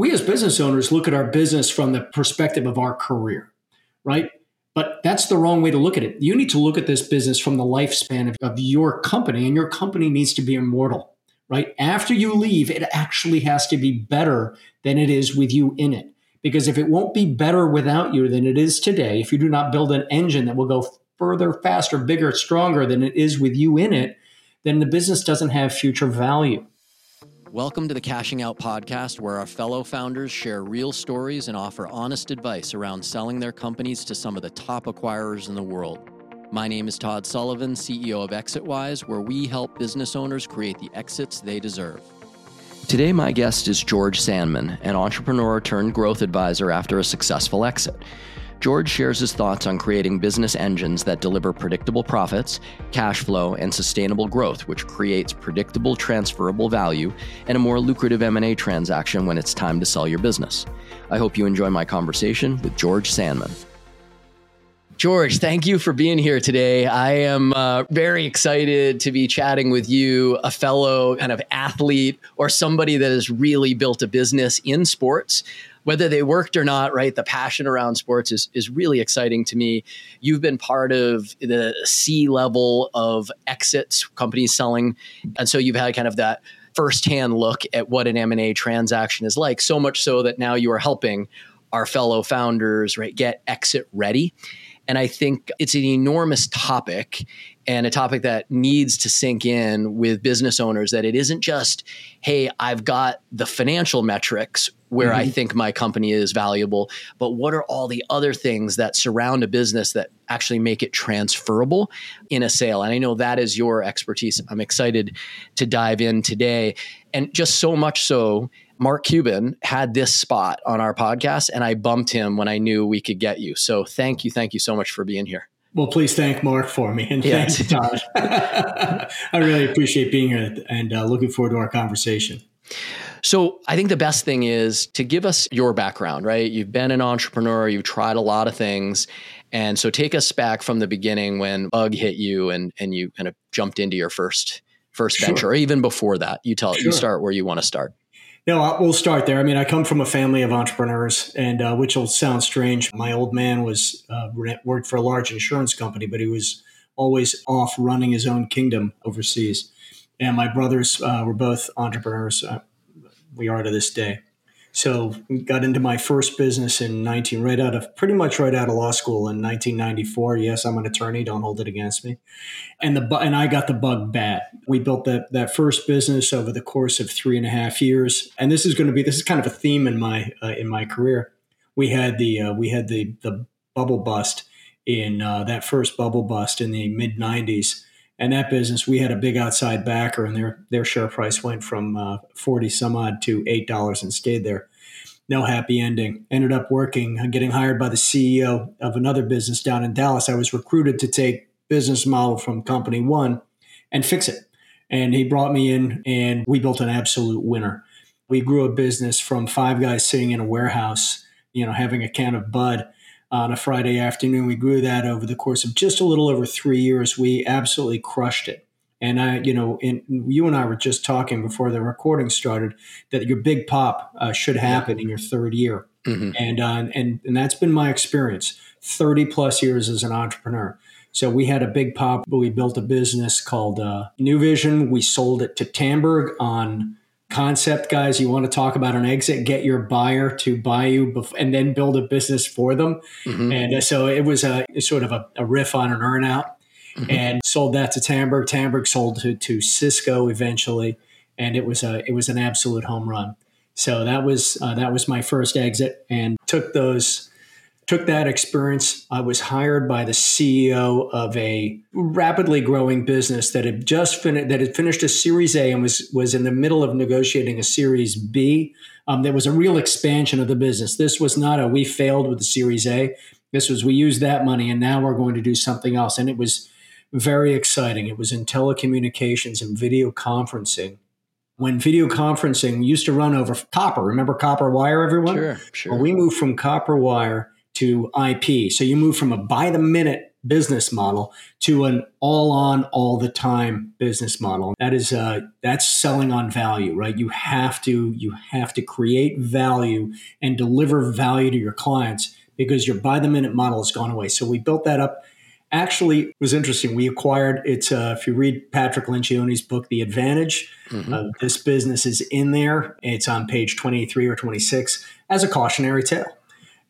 we as business owners look at our business from the perspective of our career, right? But that's the wrong way to look at it. You need to look at this business from the lifespan of, of your company, and your company needs to be immortal, right? After you leave, it actually has to be better than it is with you in it. Because if it won't be better without you than it is today, if you do not build an engine that will go further, faster, bigger, stronger than it is with you in it, then the business doesn't have future value. Welcome to the Cashing Out podcast, where our fellow founders share real stories and offer honest advice around selling their companies to some of the top acquirers in the world. My name is Todd Sullivan, CEO of ExitWise, where we help business owners create the exits they deserve. Today, my guest is George Sandmann, an entrepreneur turned growth advisor after a successful exit. George shares his thoughts on creating business engines that deliver predictable profits, cash flow, and sustainable growth, which creates predictable transferable value and a more lucrative M&A transaction when it's time to sell your business. I hope you enjoy my conversation with George Sandmann. George, thank you for being here today. I am uh, very excited to be chatting with you, a fellow kind of athlete or somebody that has really built a business in sports whether they worked or not, right? The passion around sports is, is really exciting to me. You've been part of the C level of exits, companies selling. And so you've had kind of that firsthand look at what an M&A transaction is like, so much so that now you are helping our fellow founders, right, get exit ready. And I think it's an enormous topic and a topic that needs to sink in with business owners that it isn't just, hey, I've got the financial metrics where mm-hmm. I think my company is valuable, but what are all the other things that surround a business that actually make it transferable in a sale? And I know that is your expertise. I'm excited to dive in today. And just so much so, Mark Cuban had this spot on our podcast, and I bumped him when I knew we could get you. So thank you. Thank you so much for being here. Well, please thank Mark for me, and yes. thanks, Todd. I really appreciate being here, and uh, looking forward to our conversation. So, I think the best thing is to give us your background, right? You've been an entrepreneur, you've tried a lot of things. And so take us back from the beginning when bug hit you and and you kind of jumped into your first first sure. venture or even before that. You tell sure. you start where you want to start. No, we'll start there. I mean, I come from a family of entrepreneurs, and uh, which will sound strange. My old man was uh, worked for a large insurance company, but he was always off running his own kingdom overseas. And my brothers uh, were both entrepreneurs. Uh, we are to this day. So got into my first business in 19, right out of pretty much right out of law school in 1994. Yes, I'm an attorney. Don't hold it against me. And the and I got the bug bad. We built that that first business over the course of three and a half years. And this is going to be this is kind of a theme in my uh, in my career. We had the uh, we had the the bubble bust in uh, that first bubble bust in the mid 90s and that business we had a big outside backer and their their share price went from uh, 40 some odd to $8 and stayed there. No happy ending. Ended up working uh, getting hired by the ceo of another business down in dallas. I was recruited to take business model from company one and fix it. And he brought me in and we built an absolute winner. We grew a business from five guys sitting in a warehouse you know having a can of bud on a Friday afternoon. We grew that over the course of just a little over three years. We absolutely crushed it. And I, you know, in, you and I were just talking before the recording started that your big pop uh, should happen in your third year, mm-hmm. and uh, and and that's been my experience. Thirty plus years as an entrepreneur. So we had a big pop. We built a business called uh, New Vision. We sold it to Tandberg on concept guys you want to talk about an exit get your buyer to buy you bef- and then build a business for them mm-hmm. and uh, so it was a sort of a, a riff on an earnout mm-hmm. and sold that to Tandberg Tandberg sold to, to Cisco eventually and it was a it was an absolute home run so that was uh, that was my first exit and took those took that experience. I was hired by the CEO of a rapidly growing business that had just finished that had finished a Series A and was was in the middle of negotiating a Series B. Um, there was a real expansion of the business. This was not a we failed with the Series A. This was we used that money and now we're going to do something else. And it was very exciting. It was in telecommunications and video conferencing when video conferencing used to run over copper. Remember copper wire, everyone? Sure, sure. Well, we moved from copper wire to IP. So you move from a by the minute business model to an all on all the time business model. That is uh, that's selling on value right? You have to you have to create value and deliver value to your clients because your by the minute model has gone away. So we built that up. Actually it was interesting. We acquired it's uh, if you read patrick lencioni's book the advantage mm-hmm. uh, this business is in there. It's on page 23 or 26 as a cautionary tale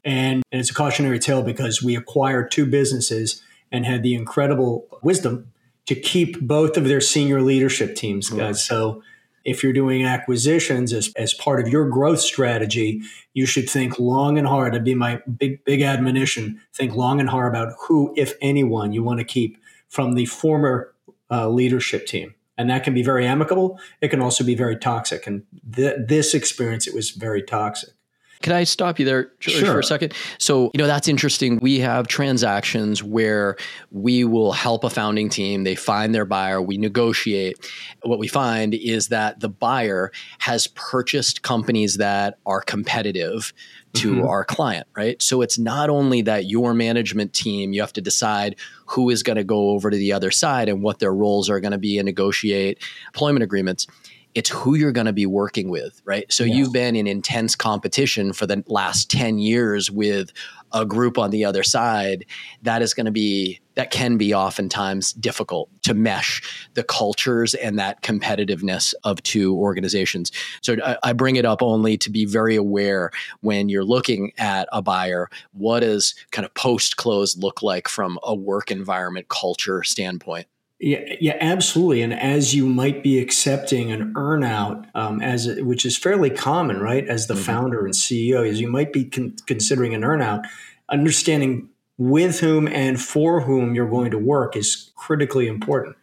and, and it's a cautionary tale because we acquired two businesses and had the incredible wisdom to keep both of their senior leadership teams, guys. So if you're doing acquisitions as, as part of your growth strategy, you should think long and hard. That'd be my big, big admonition. Think long and hard about who, if anyone, you want to keep from the former uh, leadership team. And that can be very amicable. It can also be very toxic. And th- this experience, it was very toxic. Can I stop you there, George, sure. for a second? So, you know, that's interesting. We have transactions where we will help a founding team. They find their buyer, we negotiate. What we find is that the buyer has purchased companies that are competitive to mm-hmm. our client, right? So it's not only that your management team, you have to decide who is going to go over to the other side and what their roles are going to be and negotiate employment agreements it's who you're going to be working with, right? So yes. you've been in intense competition for the last 10 years with a group on the other side. That is going to be, that can be oftentimes difficult to mesh the cultures and that competitiveness of two organizations. So I, I bring it up only to be very aware when you're looking at a buyer, what does kind of post close look like from a work environment culture standpoint? Yeah, yeah, absolutely. And as you might be accepting an earnout, um, as which is fairly common, right? As the mm-hmm. founder and CEO, as you might be con- considering an earnout, understanding with whom and for whom you're going to work is critically important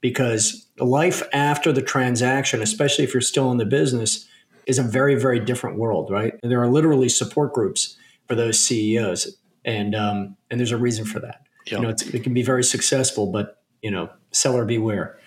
because life after the transaction, especially if you're still in the business, is a very, very different world, right? There are literally support groups for those CEOs, and um, and there's a reason for that. Yep. You know, it can be very successful, but you know, seller beware.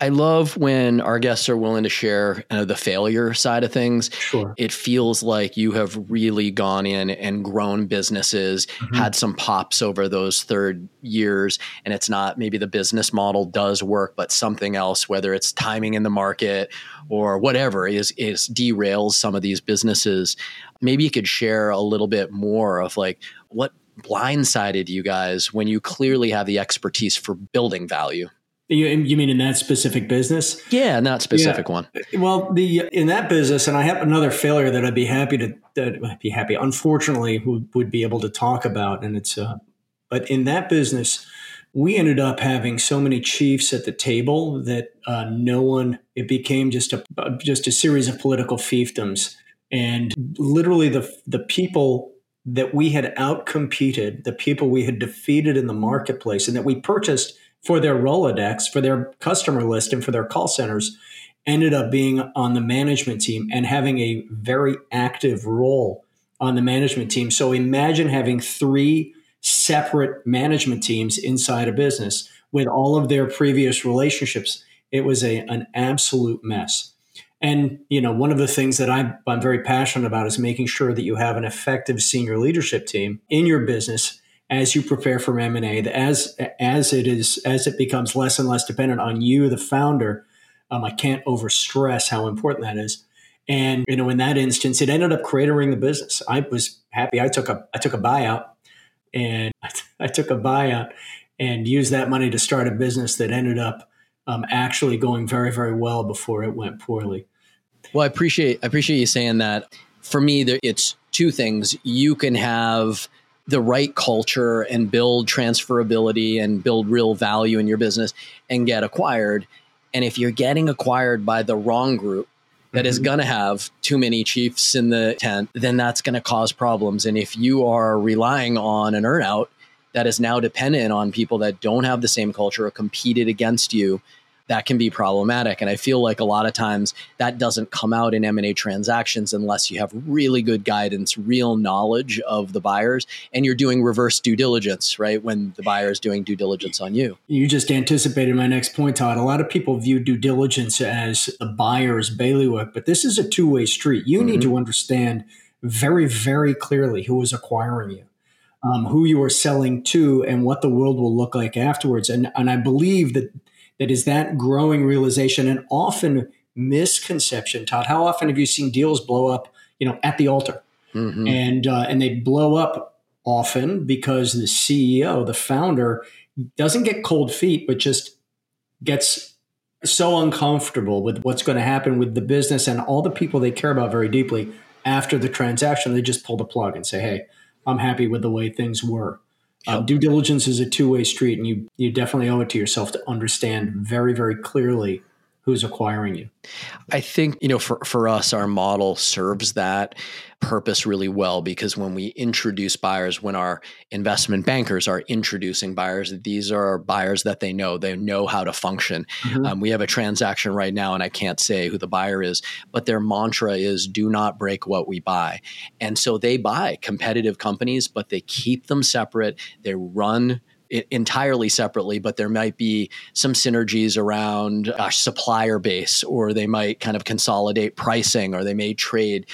I love when our guests are willing to share uh, the failure side of things. Sure. It feels like you have really gone in and grown businesses, mm-hmm. had some pops over those third years, and it's not maybe the business model does work, but something else, whether it's timing in the market or whatever, is is derails some of these businesses. Maybe you could share a little bit more of like what blindsided you guys when you clearly have the expertise for building value? You, you mean in that specific business? Yeah, in that specific yeah. one. Well, the in that business, and I have another failure that I'd be happy to that I'd be happy, unfortunately, would, would be able to talk about, and it's uh, but in that business, we ended up having so many chiefs at the table that uh, no one. It became just a just a series of political fiefdoms, and literally the the people that we had outcompeted the people we had defeated in the marketplace and that we purchased for their Rolodex, for their customer list, and for their call centers ended up being on the management team and having a very active role on the management team. So imagine having three separate management teams inside a business with all of their previous relationships. It was a, an absolute mess. And you know, one of the things that I'm, I'm very passionate about is making sure that you have an effective senior leadership team in your business as you prepare for M&A. As as it is as it becomes less and less dependent on you, the founder. Um, I can't overstress how important that is. And you know, in that instance, it ended up cratering the business. I was happy. I took a I took a buyout, and I, t- I took a buyout and used that money to start a business that ended up um, actually going very very well before it went poorly. Well, I appreciate I appreciate you saying that. For me, there, it's two things. You can have the right culture and build transferability and build real value in your business and get acquired. And if you're getting acquired by the wrong group that mm-hmm. is going to have too many chiefs in the tent, then that's going to cause problems. And if you are relying on an earnout that is now dependent on people that don't have the same culture or competed against you, that can be problematic. And I feel like a lot of times that doesn't come out in M&A transactions unless you have really good guidance, real knowledge of the buyers, and you're doing reverse due diligence, right? When the buyer is doing due diligence on you. You just anticipated my next point, Todd. A lot of people view due diligence as the buyer's bailiwick, but this is a two-way street. You mm-hmm. need to understand very, very clearly who is acquiring you. um, who you are selling to, and what the world will look like afterwards. And and I believe that that is that growing realization and often misconception. Todd, how often have you seen deals blow up? You know, at the altar, mm-hmm. and uh, and they blow up often because the CEO, the founder, doesn't get cold feet, but just gets so uncomfortable with what's going to happen with the business and all the people they care about very deeply after the transaction, they just pull the plug and say, "Hey, I'm happy with the way things were." Yep. Um, due diligence is a two way street, and you you definitely owe it to yourself to understand very very clearly who's acquiring you. I think, you know, for, for us, our model serves that purpose really well because when we introduce buyers, when our investment bankers are introducing buyers, these are buyers that they know. They know how to function. Mm-hmm. Um, we have a transaction right now, and I can't say who the buyer is, but their mantra is do not break what we buy. And so they buy competitive companies, but they keep them separate. They run entirely separately, but there might be some synergies around a supplier base, or they might kind of consolidate pricing, or they may trade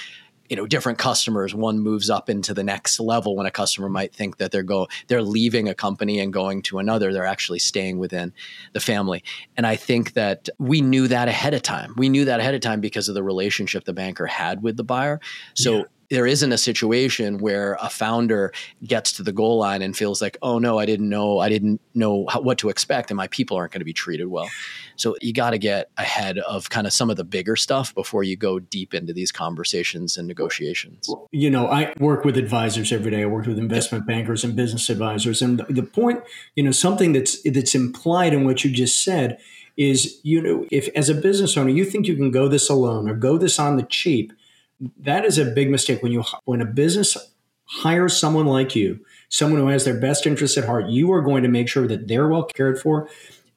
you know different customers. One moves up into the next level when a customer might think that they're go they're leaving a company and going to another. They're actually staying within the family. And i think that we knew that ahead of time. We knew that ahead of time because of the relationship the banker had with the buyer. So yeah there isn't a situation where a founder gets to the goal line and feels like, oh no, I didn't know, I didn't know how, what to expect, and my people aren't going to be treated well. So you got to get ahead of kind of some of the bigger stuff before you go deep into these conversations and negotiations. You know, I work with advisors every day. I work with investment bankers and business advisors, and the point, you know, something that's that's implied in what you just said is, you know, if as a business owner you think you can go this alone or go this on the cheap that is a big mistake when you when a business hires someone like you, someone who has their best interests at heart. You are going to make sure that they're well cared for,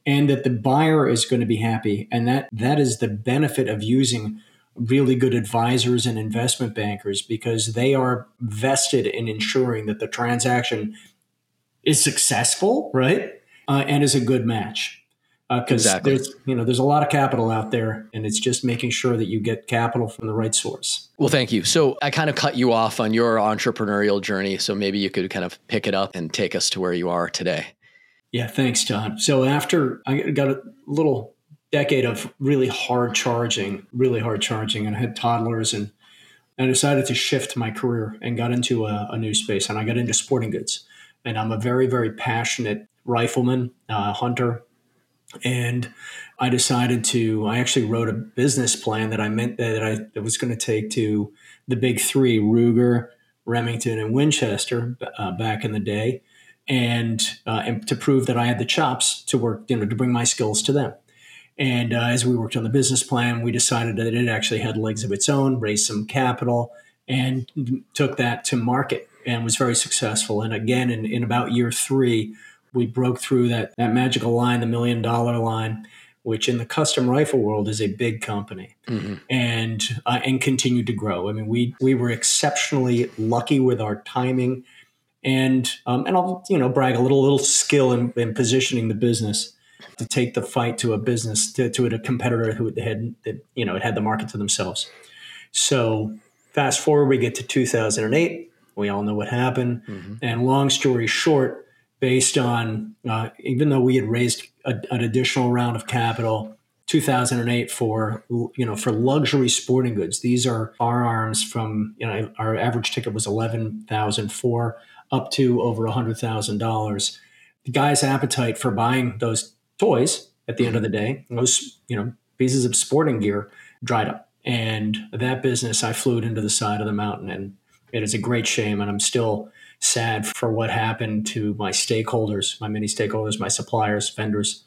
and that the buyer is going to be happy. And that that is the benefit of using really good advisors and investment bankers because they are vested in ensuring that the transaction is successful, right, uh, and is a good match because uh, exactly. there's you know there's a lot of capital out there and it's just making sure that you get capital from the right source. Well thank you. So i kind of cut you off on your entrepreneurial journey so maybe you could kind of pick it up and take us to where you are today. Yeah thanks john. So after i got a little decade of really hard charging really hard charging and I had toddlers and i decided to shift my career and got into a, a new space and i got into sporting goods. And i'm a very very passionate rifleman uh, hunter and I decided to. I actually wrote a business plan that I meant that I was going to take to the big three: Ruger, Remington, and Winchester uh, back in the day, and uh, and to prove that I had the chops to work, you know, to bring my skills to them. And uh, as we worked on the business plan, we decided that it actually had legs of its own, raised some capital, and took that to market, and was very successful. And again, in, in about year three we broke through that, that magical line, the million dollar line, which in the custom rifle world is a big company mm-hmm. and uh, and continued to grow. I mean, we we were exceptionally lucky with our timing and um, and I'll you know brag a little little skill in, in, positioning the business to take the fight to a business to, to a competitor who had that you know it had the market to themselves. So fast forward, we get to 2008. We all know what happened. Mm-hmm. And long story short, based on uh, even though we had raised a, an additional round of capital 2008 for you know for luxury sporting goods. These are firearms from you know our average ticket was 11004 up to over $100000 the guy's appetite for buying those toys at the end of the day those you know pieces of sporting gear dried up. And that business i flew it into the side of the mountain and it is a great shame and i'm still sad for what happened to my stakeholders, my many stakeholders, my suppliers, vendors,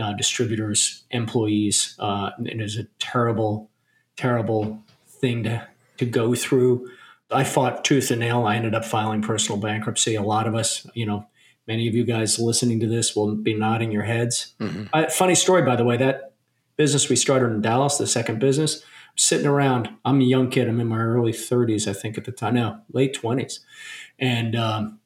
uh, distributors, employees. Uh, it is a terrible, terrible thing to, to go through. I fought tooth and nail. I ended up filing personal bankruptcy. A lot of us, you know, many of you guys listening to this will be nodding your heads. Mm-hmm. Uh, funny story, by the way, that business we started in Dallas, the second business, sitting around. I'm a young kid. I'm in my early 30s, I think, at the time. No, late 20s and um,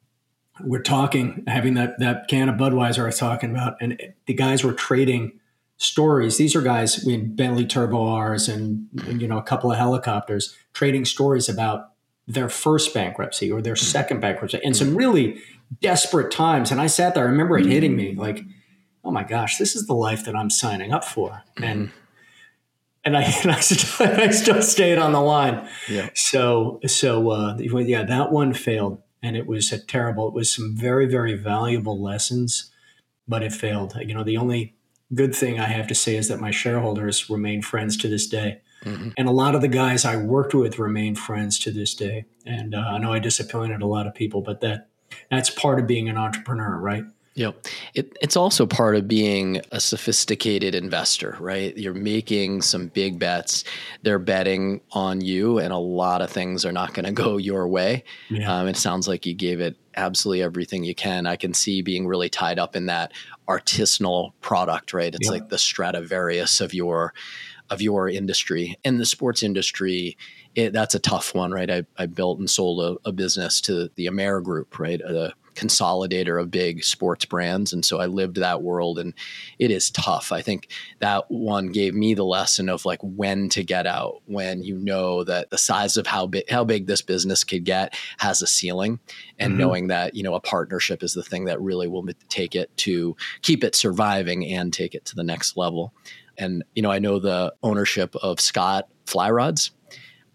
we're talking, having that that can of Budweiser I was talking about, and the guys were trading stories. These are guys we had Bentley Turbo Rs and, and you know a couple of helicopters trading stories about their first bankruptcy or their mm-hmm. second bankruptcy and mm-hmm. some really desperate times. And I sat there, I remember it mm-hmm. hitting me like, oh my gosh, this is the life that I'm signing up for. And and I and I, still, I still stayed on the line. Yeah. So so uh, yeah, that one failed, and it was terrible. It was some very very valuable lessons, but it failed. You know, the only good thing I have to say is that my shareholders remain friends to this day. Mm-hmm. And a lot of the guys I worked with remain friends to this day. And uh, I know I disappointed a lot of people, but that that's part of being an entrepreneur, right? Yep. It, it's also part of being a sophisticated investor, right? You're making some big bets. They're betting on you, and a lot of things are not going to go your way. Yeah. Um, it sounds like you gave it absolutely everything you can. I can see being really tied up in that artisanal product, right? It's like the Stradivarius of your of your industry. In the sports industry, it, that's a tough one, right? I, I built and sold a, a business to the Amer group right? A consolidator of big sports brands. And so I lived that world and it is tough. I think that one gave me the lesson of like when to get out, when you know that the size of how big how big this business could get has a ceiling and mm-hmm. knowing that, you know, a partnership is the thing that really will take it to keep it surviving and take it to the next level. And, you know, I know the ownership of Scott Fly Rods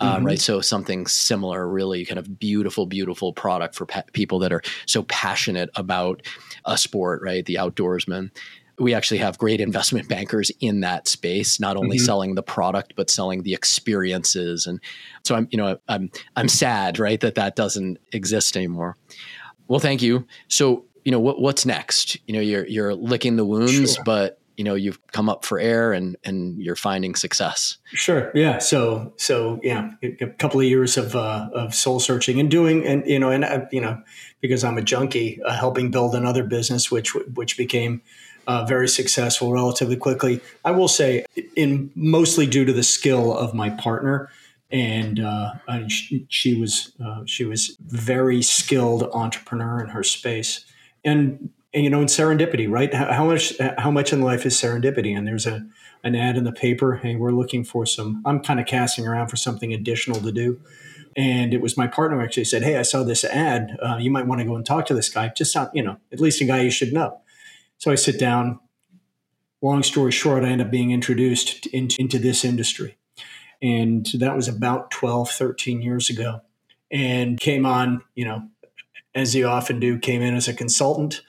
uh, mm-hmm. right? So something similar, really kind of beautiful, beautiful product for pa- people that are so passionate about a sport, right? The outdoorsman. We actually have great investment bankers in that space, not only mm-hmm. selling the product but selling the experiences. And so I'm, you know, I'm I'm sad, right, that that doesn't exist anymore. Well, thank you. So you know what what's next? You know, you're you're licking the wounds, sure. but you know you've come up for air and and you're finding success. Sure. Yeah. So so yeah a couple of years of uh, of soul searching and doing and you know and uh, you know because i'm a junkie uh, helping build another business which which became uh, very successful relatively quickly. I will say in mostly due to the skill of my partner and uh, she, she, was uh, she was very skilled entrepreneur in her space. And and, you know, in serendipity, right? How, how, much how much in life is serendipity? And there's a an ad in the paper. Hey, we're looking for some. I'm kind of casting around for something additional to do. And it was my partner actually said, "Hey, I saw this ad. Uh, you might want to go and talk to this guy. Just not, you know, at least a guy you should know." So I sit down. Long story short, I end up being introduced into, into this industry. And that was about 12, 13 years ago. And came on, you know, as you often do, came in as a consultant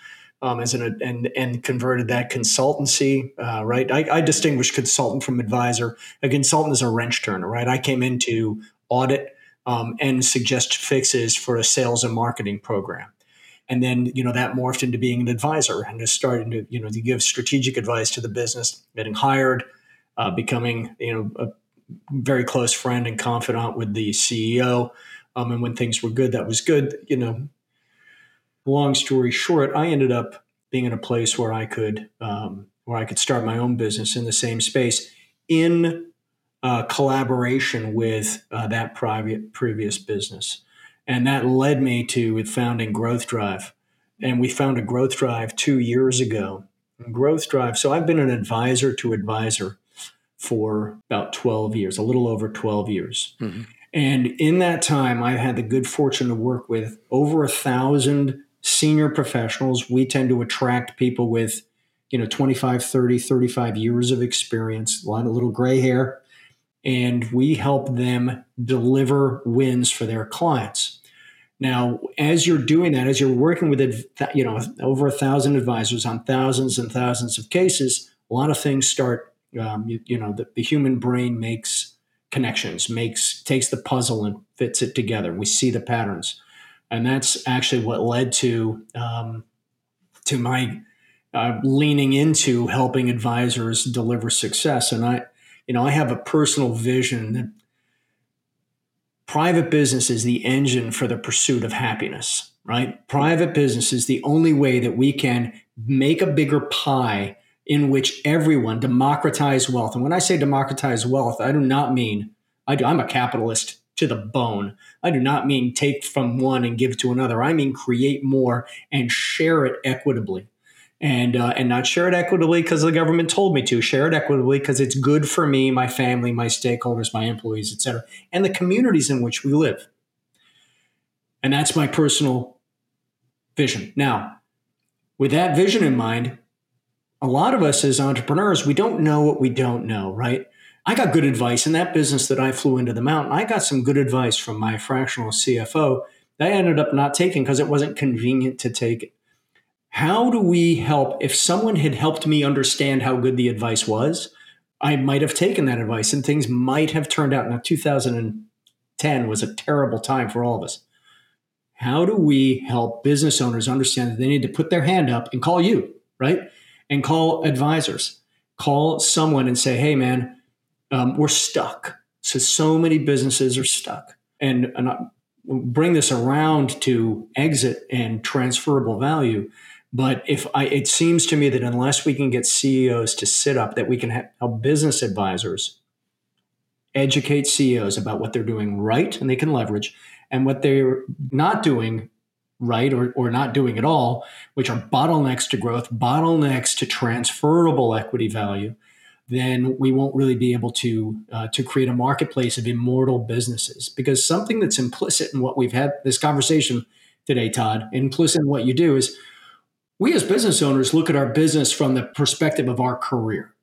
um, as an and and converted that consultancy uh, right. I, I, distinguish consultant from advisor. A consultant is a wrench turner, right? I came in to audit um, and suggest fixes for a sales and marketing program, and then you know that morphed into being an advisor and just starting to you know to give strategic advice to the business, getting hired, uh, becoming you know a very close friend and confidant with the CEO. Um, and when things were good, that was good. You know, long story short, I ended up being in a place where I could um, where I could start my own business in the same space in uh, collaboration with uh, that private previous business, and that led me to founding Growth Drive, and we found a Growth Drive two years ago. Growth Drive. So I've been an advisor to advisor for about 12 years, a little over 12 years. Mm-hmm. And in that time, I've had the good fortune to work with over a thousand senior professionals. We tend to attract people with, you know, 25, 30, 35 years of experience, a lot of little gray hair, and we help them deliver wins for their clients. Now, as you're doing that, as you're working with, you know, over a thousand advisors on thousands and thousands of cases, a lot of things start, um, you, you, know, the, the human brain makes connections, makes, takes the puzzle and fits it together. We see the patterns and that's actually what led to um, to my uh, leaning into helping advisors deliver success. And I, you know, I have a personal vision that private business is the engine for the pursuit of happiness. Right, private business is the only way that we can make a bigger pie in which everyone democratize wealth. And when I say democratize wealth, I do not mean I do, I'm a capitalist to the bone. I do not mean take from one and give to another. I mean create more and share it equitably. And, uh, and not share it equitably because the government told me to. Share it equitably because it's good for me, my family, my stakeholders, my employees, etc and the communities in which we live. And that's my personal vision. Now, with that vision in mind, a lot of us as entrepreneurs, we don't know what we don't know, right? I got good advice in that business that I flew into the mountain. I got some good advice from my fractional CFO that I ended up not taking because it wasn't convenient to take it. How do we help? If someone had helped me understand how good the advice was, I might have taken that advice and things might have turned out. Now, 2010 was a terrible time for all of us. How do we help business owners understand that they need to put their hand up and call you, right? And call advisors, call someone and say, hey, man, um, we're stuck. So, so many businesses are stuck. And, and I bring this around to exit and transferable value. But if I, it seems to me that unless we can get CEOs to sit up, that we can help business advisors educate CEOs about what they're doing right and they can leverage, and what they're not doing right or, or not doing at all, which are bottlenecks to growth, bottlenecks to transferable equity value, then we won't really be able to uh, to create a marketplace of immortal businesses. Because something that's implicit in what we've had this conversation today, Todd, implicit in what you do is we as business owners look at our business from the perspective of our career,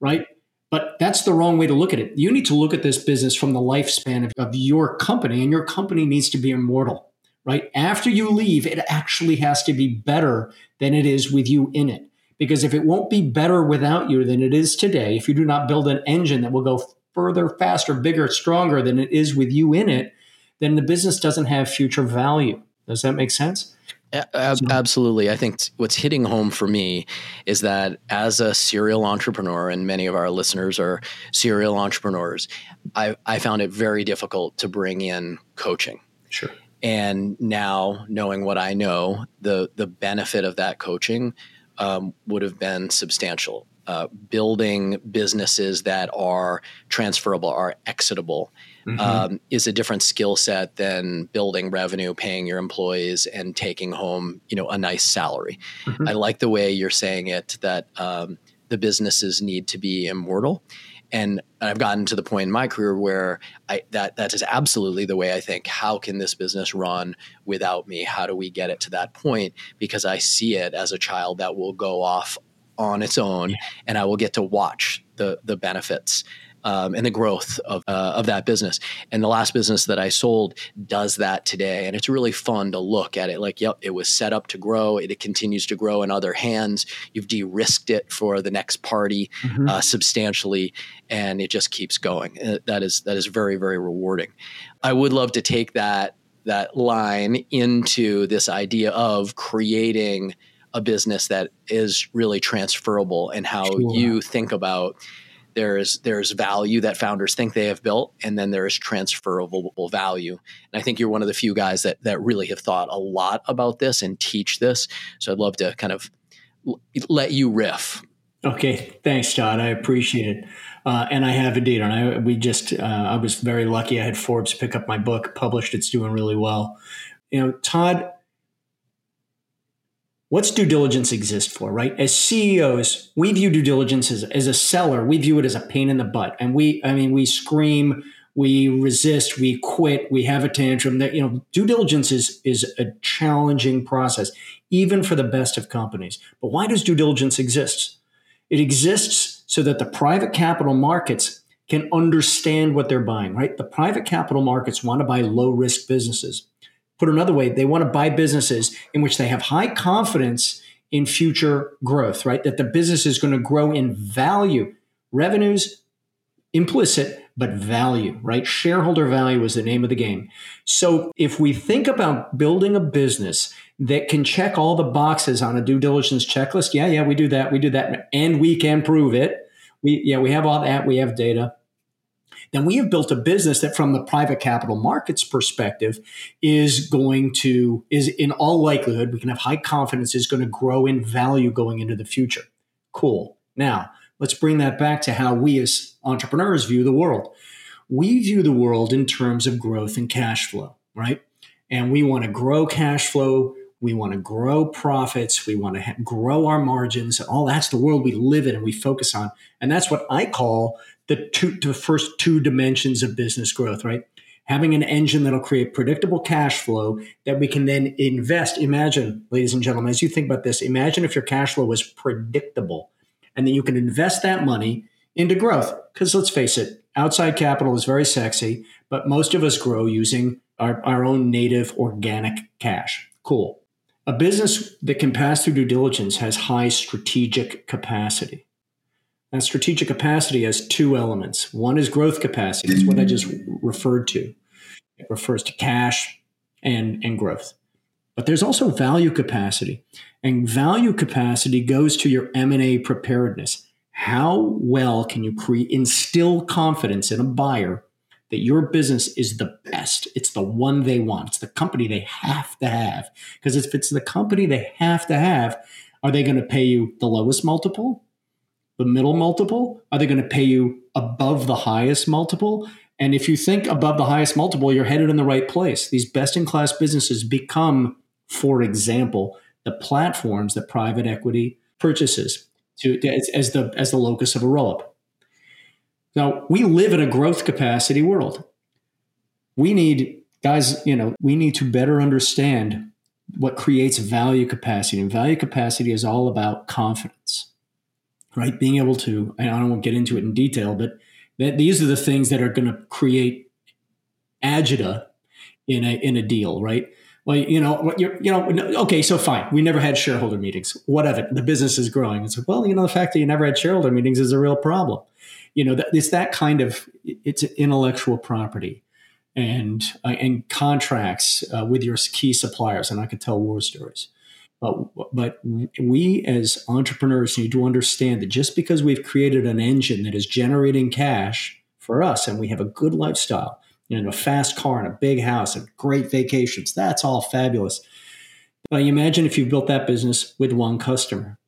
right? But that's the wrong way to look at it. You need to look at this business from the lifespan of, of your company, and your company needs to be immortal, right? After you leave, it actually has to be better than it is with you in it. Because if it won't be better without you than it is today, if you do not build an engine that will go further, faster, bigger, stronger than it is with you in it, then the business doesn't have future value. Does that make sense? Absolutely. I think what's hitting home for me is that as a serial entrepreneur, and many of our listeners are serial entrepreneurs, I, I found it very difficult to bring in coaching. Sure. And now, knowing what I know, the the benefit of that coaching um, would have been substantial. Uh, building businesses that are transferable, are exitable, mm-hmm. um, is a different skill set than building revenue, paying your employees, and taking home you know a nice salary. Mm-hmm. I like the way you're saying it that um, the businesses need to be immortal and I've gotten to the point in my career where I, that that is absolutely the way I think. How can this business run without me? How do we get it to that point? Because I see it as a child that will go off on its own, and I will get to watch the the benefits um, and the growth of, uh, of that business. And the last business that I sold does that today. And it's really fun to look at it like, yep, it was set up to grow. It, it continues to grow in other hands. You've de risked it for the next party mm-hmm. uh, substantially, and it just keeps going. Uh, that is, that is very, very rewarding. I would love to take that, that line into this idea of creating a business that is really transferable and how sure. you think about there's there's value that founders think they have built and then there is transferable value. And i think you're one of the few guys that that really have thought a lot about this and teach this. So i'd love to kind of let you riff. Okay. Thanks todd. I appreciate it. Uh, and i have indeed. And i we just uh, i was very lucky. I had forbes pick up my book published. It's doing really well. You know todd What's due diligence exist for, right? As CEOs, we view due diligence as, as a seller. We view it as a pain in the butt. And we, I mean, we scream, we resist, we quit, we have a tantrum that, you know, due diligence is, is a challenging process, even for the best of companies. But why does due diligence exist? It exists so that the private capital markets can understand what they're buying, right? The private capital markets want to buy low risk businesses. Put another way, they want to buy businesses in which they have high confidence in future growth, right? That the business is going to grow in value. Revenues, implicit, but value, right? Shareholder value is the name of the game. So if we think about building a business that can check all the boxes on a due diligence checklist, yeah, yeah, we do that, we do that, and we can prove it. We, yeah, we have all that, we have data then we have built a business that from the private capital markets perspective is going to is in all likelihood we can have high confidence is going to grow in value going into the future. Cool. Now let's bring that back to how we as entrepreneurs view the world. We view the world in terms of growth and cash flow right? And we want to grow cash flow we want to grow profits we want to ha- grow our margins and all that's the world we live in and we focus on. And that's what i call the two the first two dimensions of business growth, right? having an engine that'll create predictable cash flow that we can then invest. Imagine, ladies and gentlemen, as you think about this, imagine if your cash flow was predictable and then you can invest that money into growth. Because let's face it, outside capital is very sexy, but most of us grow using our, our own native organic cash. Cool. A business that can pass through due diligence has high strategic capacity. That strategic capacity has two elements. One is growth capacity. It's what I just referred to. It refers to cash and, and growth. But there's also value capacity. And value capacity goes to your M&A preparedness. How well can you create instill confidence in a buyer that your business is the best. It's the one they want. It's the company they have to have. Because if it's the company they have to have, are they going to pay you the lowest multiple? The middle multiple? Are they going to pay you above the highest multiple? And if you think above the highest multiple, you're headed in the right place. These best in class businesses become, for example, the platforms that private equity purchases to, as, as the as the locus of a roll up. Now, we live in a growth capacity world. We need, guys, you know, we need to better understand what creates value capacity. And value capacity is all about confidence, right? Being able to, I don't want to get into it in detail, but that these are the things that are going to create agita in a, in a deal, right? Well, you know, what you're, you know, okay, so fine. We never had shareholder meetings. Whatever. The business is growing. It's like, well, you know, the fact that you never had shareholder meetings is a real problem you know, it's that kind of it's intellectual property and uh, and contracts uh, with your key suppliers, and I could tell war stories. But but we as entrepreneurs need to understand that just because we've created an engine that is generating cash for us, and we have a good lifestyle, and a fast car and a big house and great vacations, that's all fabulous. But imagine if you built that business with one customer.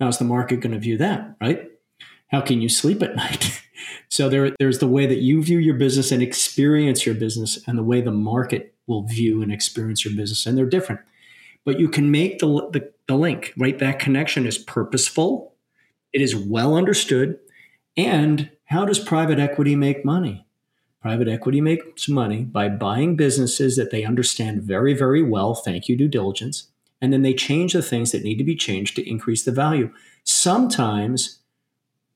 How's the market going to view that, right? how can you sleep at night? so there, there's the way that you view your business and experience your business, and the way the market will view and experience your business, and they're different. But you can make the, the, the link, right? That connection is purposeful, it is well understood. And how does private equity make money? Private equity makes money by buying businesses that they understand very, very well. Thank you, due diligence. And then they change the things that need to be changed to increase the value. Sometimes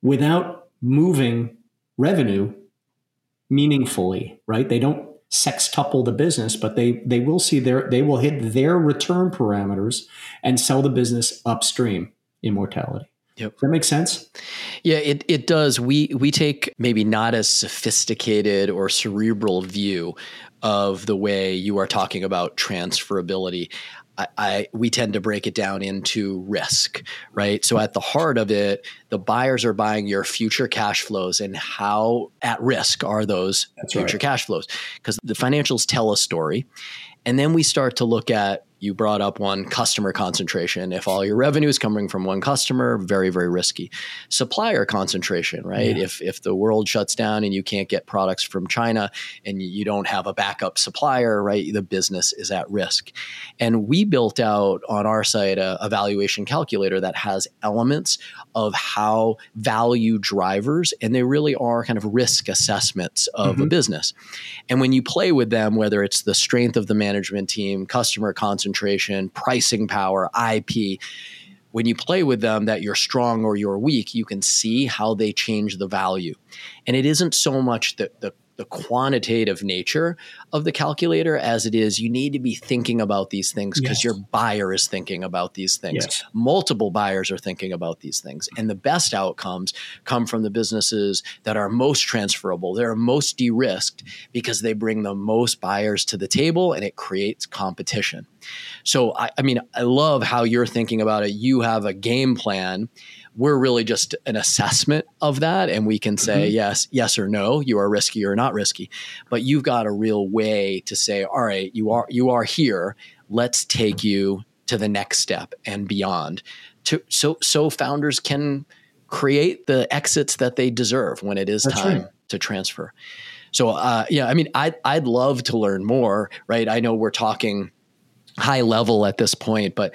without moving revenue meaningfully, right? They don't sextuple the business, but they they will see their they will hit their return parameters and sell the business upstream in mortality. Yep. Does that make sense? Yeah, it, it does. We we take maybe not as sophisticated or cerebral view of the way you are talking about transferability. I, I, we tend to break it down into risk, right? So at the heart of it, the buyers are buying your future cash flows and how at risk are those That's future right. cash flows? Because the financials tell a story. And then we start to look at you brought up one customer concentration. If all your revenue is coming from one customer, very, very risky. Supplier concentration, right? Yeah. If if the world shuts down and you can't get products from China and you don't have a backup supplier, right? The business is at risk. And we built out on our site a, a valuation calculator that has elements of how value drivers, and they really are kind of risk assessments of mm-hmm. a business. And when you play with them, whether it's the strength of the management team, customer concentration, concentration, pricing power, IP. When you play with them that you're strong or you're weak, you can see how they change the value. And it isn't so much the, the the quantitative nature of the calculator as it is you need to be thinking about these things because yes. your buyer is thinking about these things yes. multiple buyers are thinking about these things and the best outcomes come from the businesses that are most transferable they're most de-risked because they bring the most buyers to the table and it creates competition so I, I mean i love how you're thinking about it you have a game plan we're really just an assessment of that and we can say mm-hmm. yes yes or no you are risky or not risky. But you've got a real way to say all right you are you are here. Let's take you to the next step and beyond. To so so founders can create the exits that they deserve when it is That's time right. to transfer. So uh, yeah i mean I, i'd love to learn more right? I know we're talking high level at this point but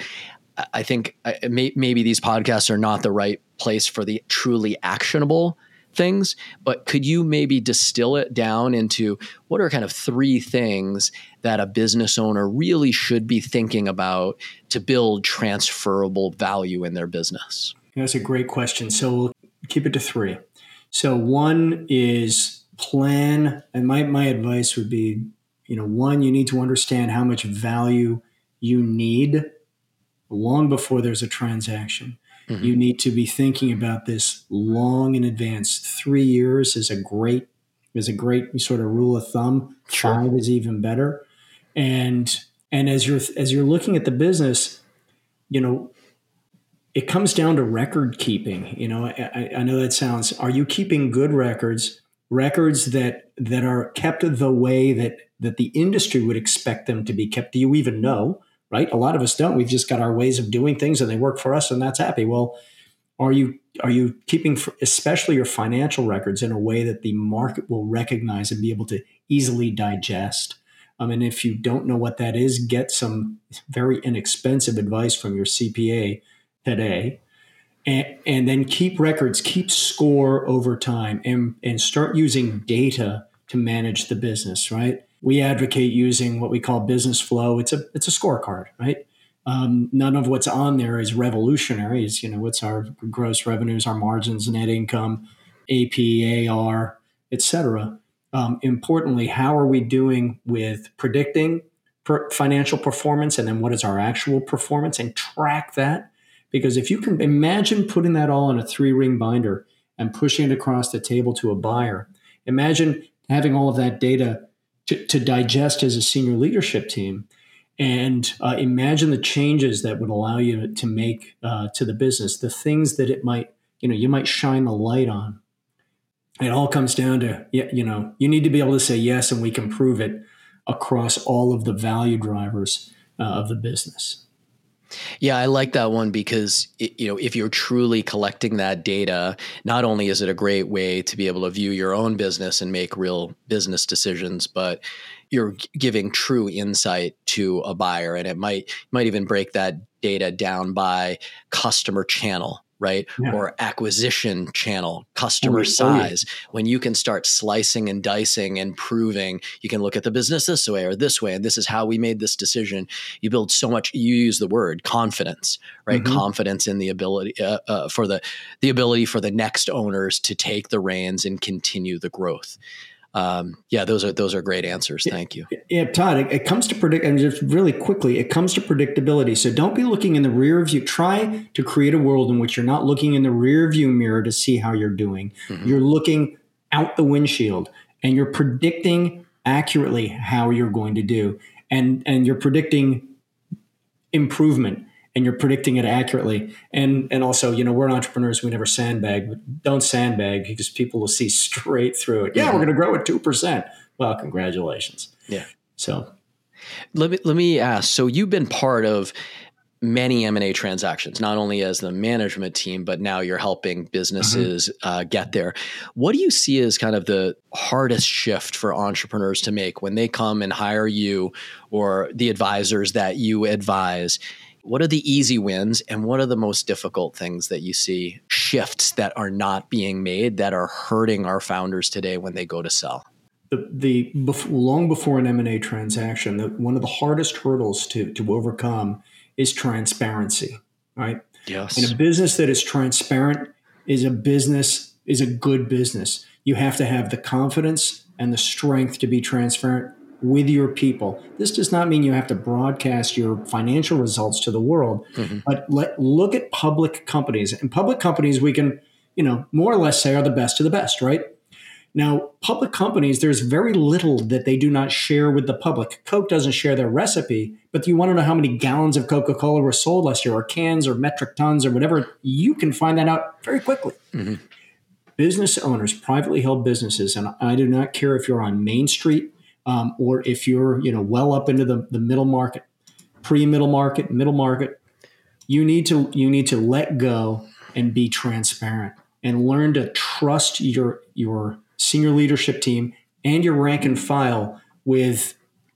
I think maybe these podcasts are not the right place for the truly actionable things, but could you maybe distill it down into what are kind of three things that a business owner really should be thinking about to build transferable value in their business? That's a great question. So we'll keep it to three. So one is plan, and my, my advice would be, you know, one, you need to understand how much value you need long before there's a transaction. Mm-hmm. You need to be thinking about this long in advance. Three years is a great is a great sort of rule of thumb. Sure. Five is even better. And and as you're as you're looking at the business, you know, it comes down to record keeping. You know, I, I know that sounds. Are you keeping good records? Records that that are kept the way that that the industry would expect them to be kept. Do you even know? Right? A lot of us don't. We've just got our ways of doing things and they work for us and that's happy. Well, are you are you keeping especially your financial records in a way that the market will recognize and be able to easily digest? Um, and if you don't know what that is, get some very inexpensive advice from your CPA today. And, and then keep records, keep score over time, and, and start using data to manage the business, right? We advocate using what we call business flow. It's a it's a scorecard, right? Um, none of what's on there is revolutionary. Is you know what's our gross revenues, our margins, net income, AP, AR, etc. Um, importantly, how are we doing with predicting per financial performance, and then what is our actual performance, and track that? Because if you can imagine putting that all in a three ring binder and pushing it across the table to a buyer, imagine having all of that data to, to digest as a senior leadership team and uh, imagine the changes that would allow you to make uh, to the business the things that it might you know you might shine the light on. It all comes down to you know you need to be able to say yes and we can prove it across all of the value drivers uh, of the business yeah, I like that one because it, you know if you're truly collecting that data, not only is it a great way to be able to view your own business and make real business decisions, but you're giving true insight to a buyer, and it might might even break that data down by customer channel right? Yeah. Or acquisition channel, customer oh, size. Oh, yeah. When you can start slicing and dicing and proving, you can look at the business this way or this way, and this is how we made this decision. You build so much. You use the word confidence, right? Mm-hmm. Confidence in the ability uh, uh, for the the ability for the next owners to take the reins and continue the growth um, yeah, those are those are great answers. Thank you. Yeah, Todd. It, it, comes to predict, and just really quickly, it comes to predictability. So don't be looking in the rear view. Try to create a world in which you're not looking in the rear view mirror to see how you're doing. Mm-hmm. You're looking out the windshield, and you're predicting accurately how you're going to do, and and you're predicting improvement and you're predicting it accurately. And and also, you know, we're entrepreneurs. We never sandbag. Don't sandbag because people will see straight through it. Yeah, we're going to grow at two percent. Well, congratulations. Yeah. So let me let me ask. So you've been part of many M&A transactions, not only as the management team, but now you're helping businesses mm-hmm. uh, get there. What do you see as kind of the hardest shift for entrepreneurs to make when they come and hire you or the advisors that you advise? What are the easy wins and what are the most difficult things that you see shifts that are not being made that are hurting our founders today when they go to sell? The, the before, long before an M&A transaction, the, one of the hardest hurdles to, to overcome is transparency, right? Yes. And a business that is transparent is a business is a good business. You have to have the confidence and the strength to be transparent with your people. This does not mean you have to broadcast your financial results to the world, mm-hmm. but let look at public companies. And public companies we can, you know, more or less say are the best of the best, right? Now, public companies, there's very little that they do not share with the public. Coke doesn't share their recipe, but you want to know how many gallons of Coca Cola were sold last year, or cans, or metric tons, or whatever, you can find that out very quickly. Mm-hmm. Business owners, privately held businesses, and I do not care if you're on Main Street um, or if you're you know well up into the, the middle market, pre middle market, middle market, you need to you need to let go and be transparent and learn to trust your your senior leadership team and your rank and file with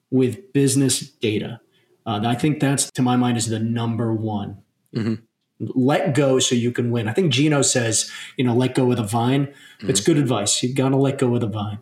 with business data. Uh, I think that's to my mind is the number one. Mm-hmm. let go so you can win. I think Gino says, you know, let go of the vine. Mm-hmm. It's good advice. You've got to let go of the vine.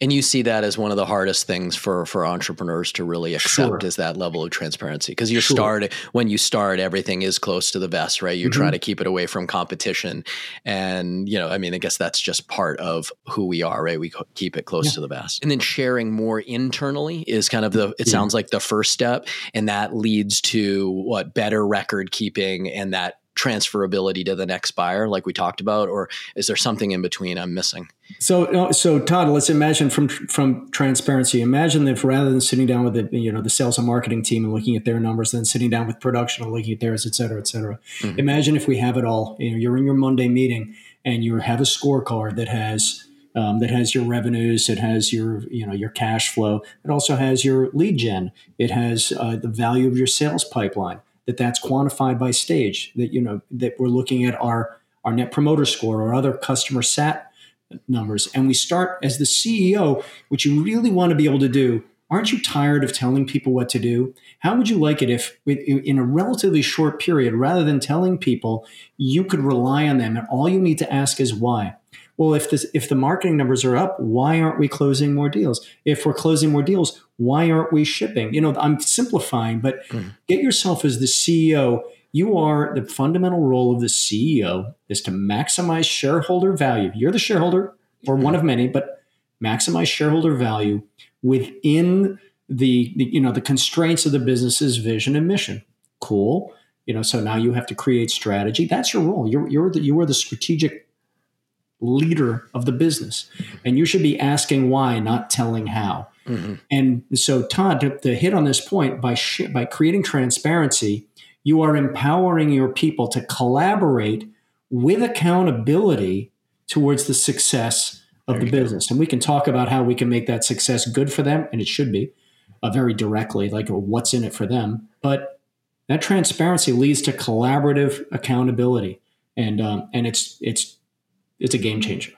And you see that as one of the hardest things for for entrepreneurs to really accept sure. is that level of transparency because you're sure. starting when you start everything is close to the vest right you're mm-hmm. trying to keep it away from competition and you know I mean I guess that's just part of who we are right we keep it close yeah. to the vest and then sharing more internally is kind of the it yeah. sounds like the first step and that leads to what better record keeping and that transferability to the next buyer like we talked about or is there something in between i'm missing? So so todd let's imagine from from transparency imagine if rather than sitting down with the you know the sales and marketing team and looking at their numbers then sitting down with production and looking at theirs et cetera et cetera. Mm-hmm. imagine if we have it all you know you're in your monday meeting and you have a scorecard that has um, that has your revenues, it has your you know your cash flow, it also has your lead gen, it has uh, the value of your sales pipeline that that's quantified by stage that you know that we're looking at our our net promoter score or other customer sat numbers. And we start as the CEO what you really want to be able to do aren't you tired of telling people what to do? How would you like it if in a relatively short period rather than telling people you could rely on them and all you need to ask is why well, if this if the marketing numbers are up, why aren't we closing more deals? If we're closing more deals, why aren't we shipping? You know, I'm simplifying, but mm. get yourself as the CEO. You are the fundamental role of the CEO is to maximize shareholder value. You're the shareholder, or one of many, but maximize shareholder value within the, the you know the constraints of the business's vision and mission. Cool. You know, so now you have to create strategy. That's your role. You're you're the you are the strategic leader of the business. And you should be asking why, not telling how. Mm-hmm. And so, Todd, to, to, hit on this point, by, sh- by creating transparency, you are empowering your people to collaborate with accountability towards the success of there the business. Go. And we can talk about how we can make that success good for them, and it should be uh, very directly, like what's in it for them. But that transparency leads to collaborative accountability, and um, and it's it's it's a game changer.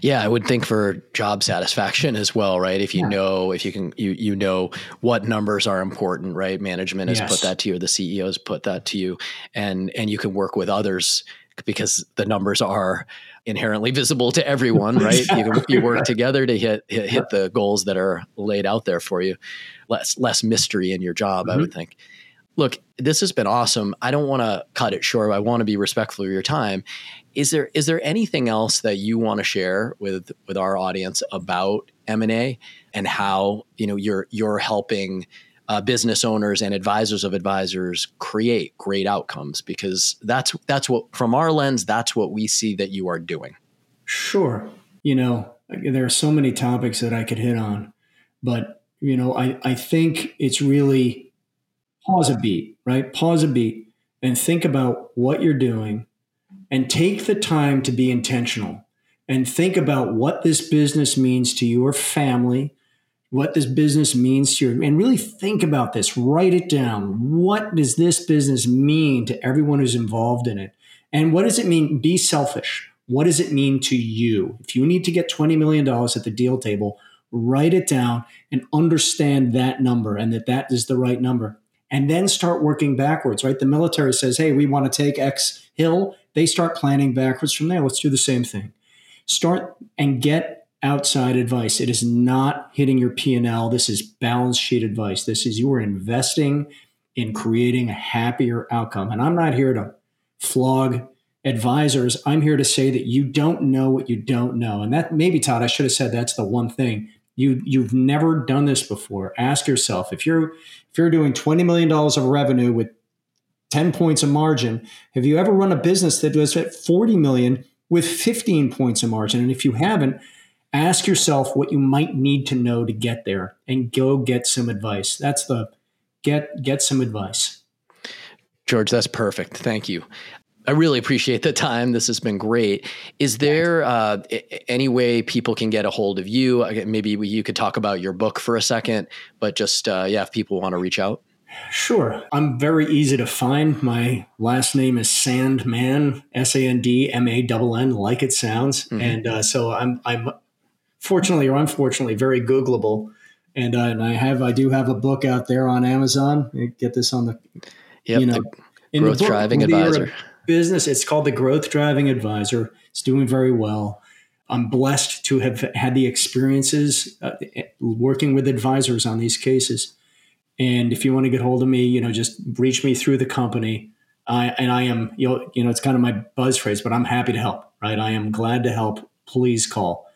Yeah, I would think for job satisfaction as well, right? If you yeah. know, if you can, you you know what numbers are important, right? Management has yes. put that to you, the CEO has put that to you, and and you can work with others because the numbers are inherently visible to everyone, right? exactly. You you work together to hit hit, hit, the goals that are laid out there for you. Less less mystery in your job, mm-hmm. I would think. Look, this has been awesome. I don't want to cut it short. I want to be respectful of your time is there is there anything else that you want to share with with our audience about M&A and how you know you're you're helping uh, business owners and advisors of advisors create great outcomes? Because that's that's what from our lens that's what we see that you are doing. Sure. You know there are so many topics that i could hit on but you know i, I think it's really pause a beat right? Pause a beat and think about what you're doing and take the time to be intentional and think about what this business means to your family, what this business means to you, and really think about this. Write it down. What does this business mean to everyone who's involved in it? And what does it mean? Be selfish. What does it mean to you? If you need to get $20 million at the deal table, write it down and understand that number and that that is the right number. And then start working backwards, right? The military says, hey, we want to take X hill they start planning backwards from there. Let's do the same thing. Start and get outside advice. It is not hitting your P&L. This is balance sheet advice. This is you are investing in creating a happier outcome. And I'm not here to flog advisors. I'm here to say that you don't know what you don't know. And that maybe Todd, I should have said that's the one thing. You you've never done this before. Ask yourself if you're if you're doing 20 million dollars of revenue with 10 points of margin. Have you ever run a business that was at 40 million with 15 points of margin? And if you haven't, ask yourself what you might need to know to get there and go get some advice. That's the get get some advice. George, that's perfect. Thank you. I really appreciate the time. This has been great. Is there uh, any way people can get a hold of you? Maybe you could talk about your book for a second, but just uh, yeah, if people want to reach out. Sure. I'm very easy to find. My last name is Sandmann, S A N D M A N N, like it sounds. Mm-hmm. And uh, so I'm, I'm fortunately or unfortunately very Googleable. And, uh, and I have, I do have a book out there on Amazon. Get this on the, yep, you know, the, growth book, driving advisor. Business. It's called the Growth Driving Advisor. It's doing very well. I'm blessed to have had the experiences uh, working with advisors on these cases. And if you want to get hold of me, you know, just reach me through the company. I, and I am, you know, you know, it's kind of my buzz phrase, but I'm happy to help. Right? I am glad to help. Please call.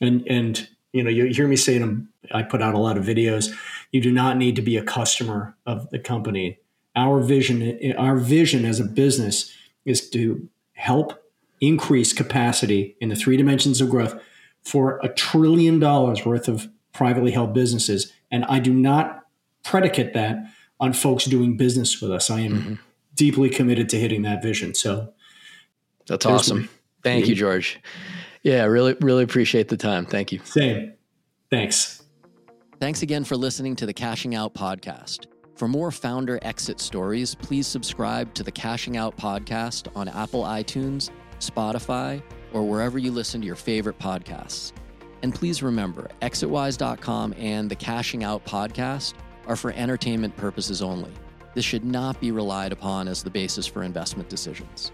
And and you know, you hear me say them. I put out a lot of videos. You do not need to be a customer of the company. Our vision, our vision as a business, is to help increase capacity in the three dimensions of growth for a trillion dollars worth of privately held businesses. And I do not predicate that on folks doing business with us. I am mm-hmm. deeply committed to hitting that vision. So that's awesome. Thank you, George. Yeah, really, really appreciate the time. Thank you. Same. Thanks. Thanks again for listening to the Cashing Out podcast. For more founder exit stories, please subscribe to the Cashing Out podcast on Apple iTunes Spotify, or wherever you listen to your favorite podcasts. And please remember, exitwise.com and the Cashing Out podcast are for entertainment purposes only. This should not be relied upon as the basis for investment decisions.